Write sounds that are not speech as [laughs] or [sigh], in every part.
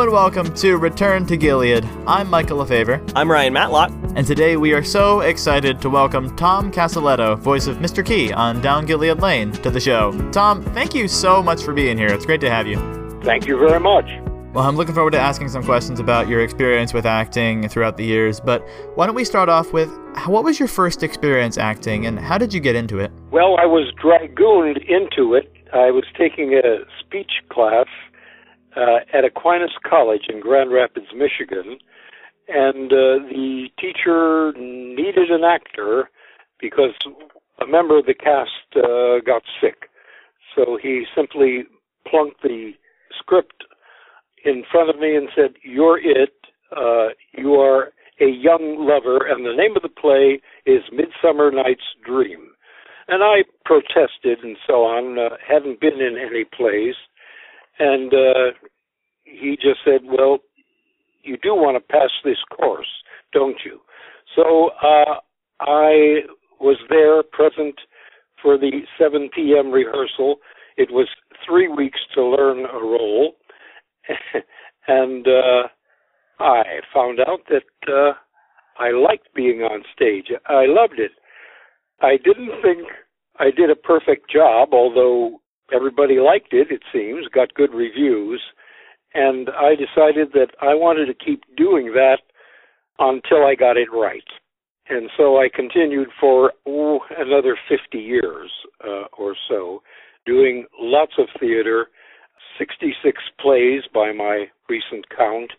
Hello and welcome to Return to Gilead. I'm Michael LaFaver. I'm Ryan Matlock. And today we are so excited to welcome Tom Casaletto, voice of Mr. Key on Down Gilead Lane, to the show. Tom, thank you so much for being here. It's great to have you. Thank you very much. Well, I'm looking forward to asking some questions about your experience with acting throughout the years, but why don't we start off with what was your first experience acting and how did you get into it? Well, I was dragooned into it. I was taking a speech class at Aquinas College in Grand Rapids, Michigan, and uh, the teacher needed an actor because a member of the cast uh, got sick. So he simply plunked the script in front of me and said, You're it. Uh, you are a young lover, and the name of the play is Midsummer Night's Dream. And I protested and so on, uh, hadn't been in any plays. And uh, he just said, Well, you do want to pass this course, don't you? So uh, I was there present for the 7 p.m. rehearsal. It was three weeks to learn a role. [laughs] and uh, I found out that uh, I liked being on stage. I loved it. I didn't think I did a perfect job, although everybody liked it, it seems, got good reviews. And I decided that I wanted to keep doing that until I got it right. And so I continued for another 50 years uh, or so, doing lots of theater, 66 plays by my recent count,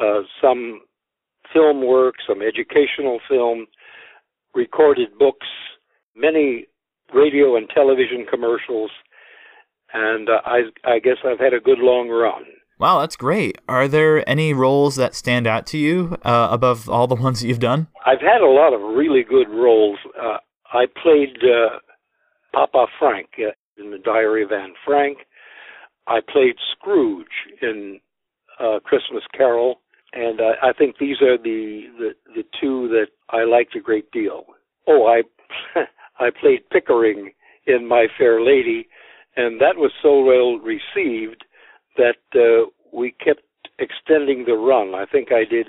uh, some film work, some educational film, recorded books, many radio and television commercials, and uh, I, I guess I've had a good long run. Wow, that's great. Are there any roles that stand out to you uh, above all the [laughs] ones that you've done? I've had a lot of really good roles. Uh, I played uh, Papa Frank uh, in The Diary of Anne Frank. I played Scrooge in uh, Christmas Carol, and I, I think these are the, the the two that I liked a great deal. Oh, I [laughs] I played Pickering in My Fair Lady, and that was so well received that uh, we kept extending the run. I think I did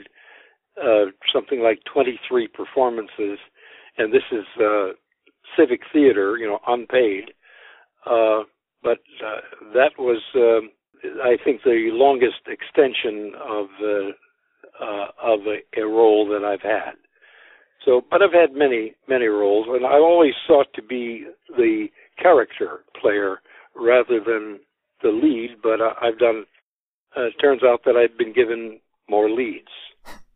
uh, something like 23 performances, and this is uh, civic theater, you know, unpaid. Uh, but uh, that was, um, I think, the longest extension of uh, uh, of a, a role that I've had. So, but I've had many, many roles, and I always sought to be the character player rather than the lead. But uh, I've done. Uh, it turns out that I've been given more leads.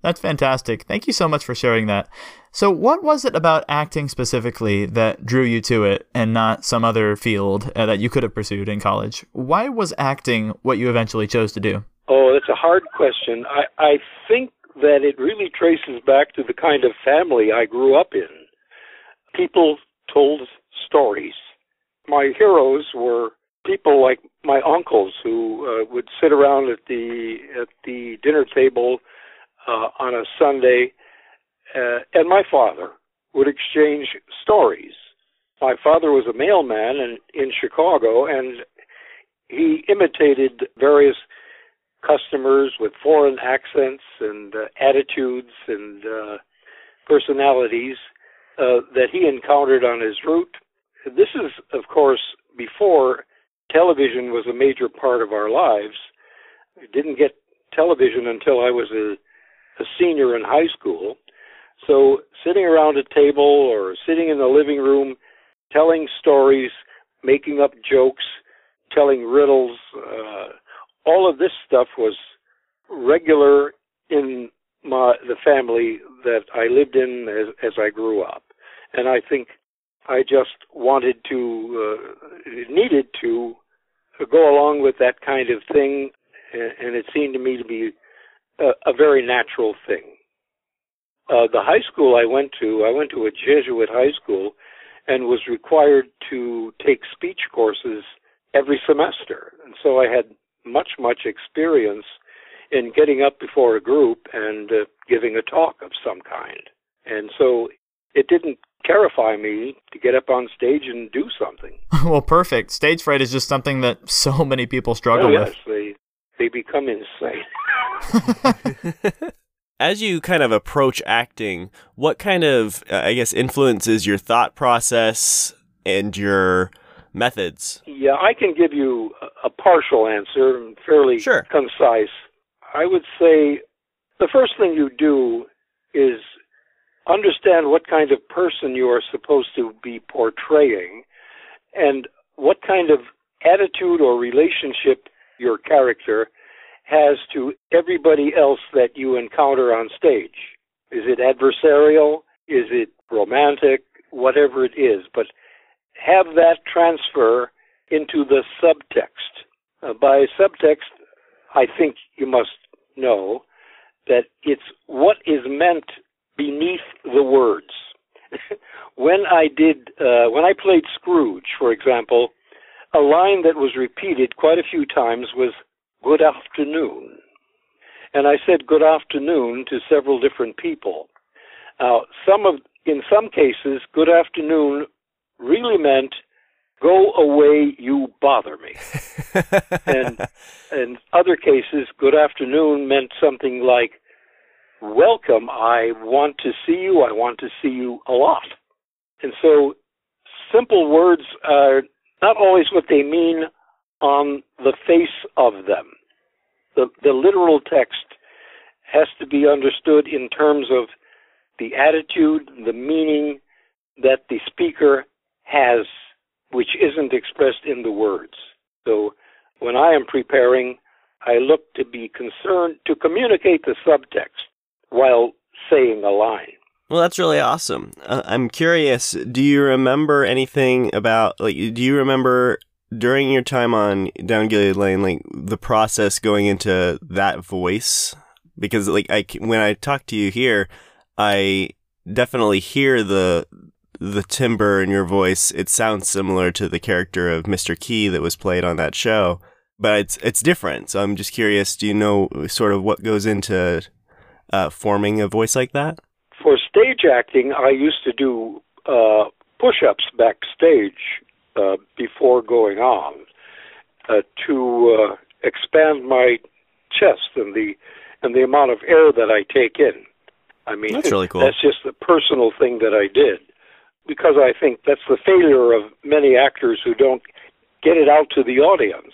That's fantastic. Thank you so much for sharing that. So, what was it about acting specifically that drew you to it and not some other field uh, that you could have pursued in college? Why was acting what you eventually chose to do? Oh, that's a hard question. I, I think that it really traces back to the kind of family I grew up in. People told stories. My heroes were people like my uncles who uh, would sit around at the at the dinner table uh, on a Sunday, uh, and my father would exchange stories. My father was a mailman in, in Chicago, and he imitated various customers with foreign accents and uh, attitudes and uh, personalities uh, that he encountered on his route. This is, of course, before television was a major part of our lives. I didn't get television until I was a a senior in high school. So sitting around a table or sitting in the living room, telling stories, making up jokes, telling riddles, uh, all of this stuff was regular in my the family that I lived in as, as I grew up, and I think I just wanted to uh, needed to go along with that kind of thing, and it seemed to me to be a, a very natural thing. Uh, the high school I went to, I went to a Jesuit high school and was required to take speech courses every semester. And so I had much, much experience in getting up before a group and uh, giving a talk of some kind. And so it didn't terrify me to get up on stage and do something. [laughs] well, perfect. Stage fright is just something that [laughs] so many people struggle oh, yes, with. The, they become insane. [laughs] As you kind of approach acting, what kind of, uh, I guess, influences your thought process and your methods? Yeah, I can give you a partial answer, and fairly sure. concise. I would say the first thing you do is understand what kind of person you are supposed to be portraying and what kind of attitude or relationship your character has to everybody else that you encounter on stage. Is it adversarial? Is it romantic? Whatever it is. But have that transfer into the subtext. Uh, by subtext, I think you must know that it's what is meant beneath the words. [laughs] when I did, uh, when I played Scrooge, for example, a line that was repeated quite a few times was "Good afternoon," and I said "Good afternoon" to several different people. Now, some of, in some cases, "Good afternoon" really meant "Go away, you bother me," [laughs] and in other cases, "Good afternoon" meant something like welcome. I want to see you. I want to see you a lot. And so simple words are not always what they mean on the face of them. The, the literal text has to be understood in terms of the attitude, the meaning that the speaker has, which isn't expressed in the words. So when I am preparing, I look to be concerned to communicate the subtext while saying a line. Well, that's really awesome. Uh, I'm curious. Do you remember anything about like? Do you remember during your time on Down Gilead Lane, like the process going into that voice? Because like I when I talk to you here, I definitely hear the the timbre in your voice. It sounds similar to the character of Mr. Key that was played on that show, but it's it's different. So I'm just curious. Do you know sort of what goes into uh, forming a voice like that? For stage acting, I used to do uh, push ups backstage uh, before going on uh, to uh, expand my chest and the and the amount of air that I take in. I mean, that's really cool. That's just a personal thing that I did because I think that's the failure of many actors who don't get it out to the audience.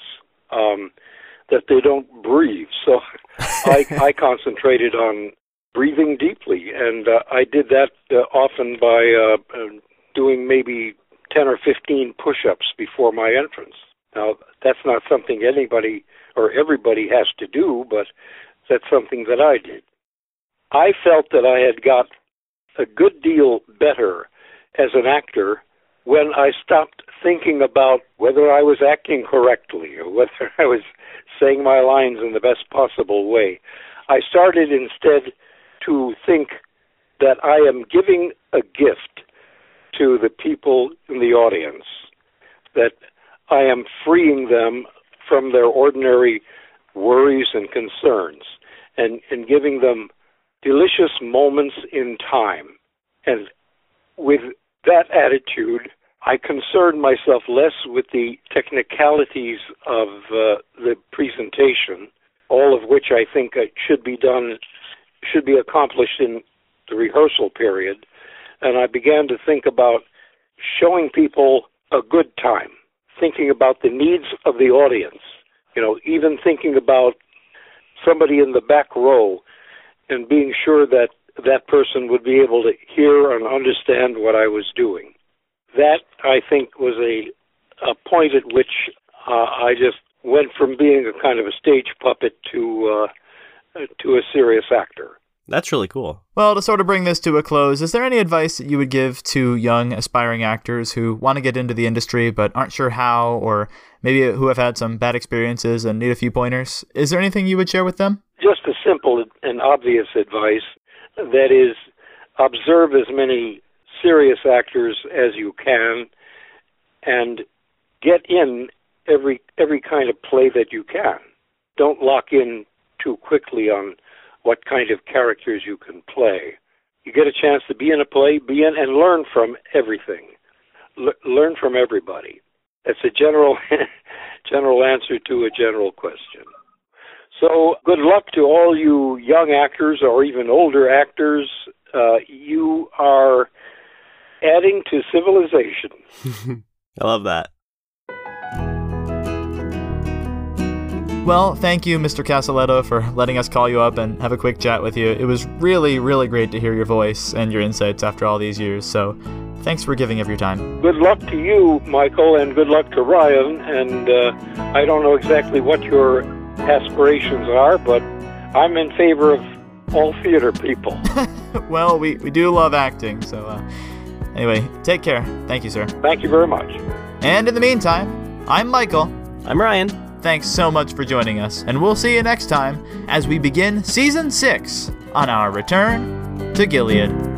Um, that they don't breathe. So [laughs] I, I concentrated on breathing deeply, and uh, I did that uh, often by uh, uh doing maybe 10 or 15 push ups before my entrance. Now, that's not something anybody or everybody has to do, but that's something that I did. I felt that I had got a good deal better as an actor when I stopped thinking about whether I was acting correctly or whether [laughs] I was saying my lines in the best possible way. I started instead to think that I am giving a gift to the people in the audience, that I am freeing them from their ordinary worries and concerns and, and giving them delicious moments in time. And with that attitude, I concern myself less with the technicalities of uh, the presentation, all of which I think should be done, should be accomplished in the rehearsal period. And I began to think about showing people a good time, thinking about the needs of the audience, you know, even thinking about somebody in the back row and being sure that that person would be able to hear and understand what I was doing. That I think was a a point at which uh, I just went from being a kind of a stage puppet to uh, to a serious actor. That's really cool. Well, to sort of bring this to a close, is there any advice that you would give to young aspiring actors who want to get into the industry but aren't sure how, or maybe who have had some bad experiences and need a few pointers? Is there anything you would share with them? Just a simple and obvious advice that is observe as many serious actors as you can and get in every every kind of play that you can. Don't lock in too quickly on what kind of characters you can play. You get a chance to be in a play, be in and learn from everything. L- learn from everybody. That's a general [laughs] general answer to a general question. So, good luck to all you young actors or even older actors. Uh, you are adding to civilization. [laughs] I love that. Well, thank you, Mr. Casaletto, for letting us call you up and have a quick chat with you. It was really, really great to hear your voice and your insights after all these years. So, thanks for giving up your time. Good luck to you, Michael, and good luck to Ryan. And uh, I don't know exactly what your aspirations are, but I'm in favor of all theater people. [laughs] well, we, we do love acting, so uh, anyway, take care. Thank you, sir. Thank you very much. And in the meantime, I'm Michael. I'm Ryan. Thanks so much for joining us, and we'll see you next time as we begin season six on our return to Gilead.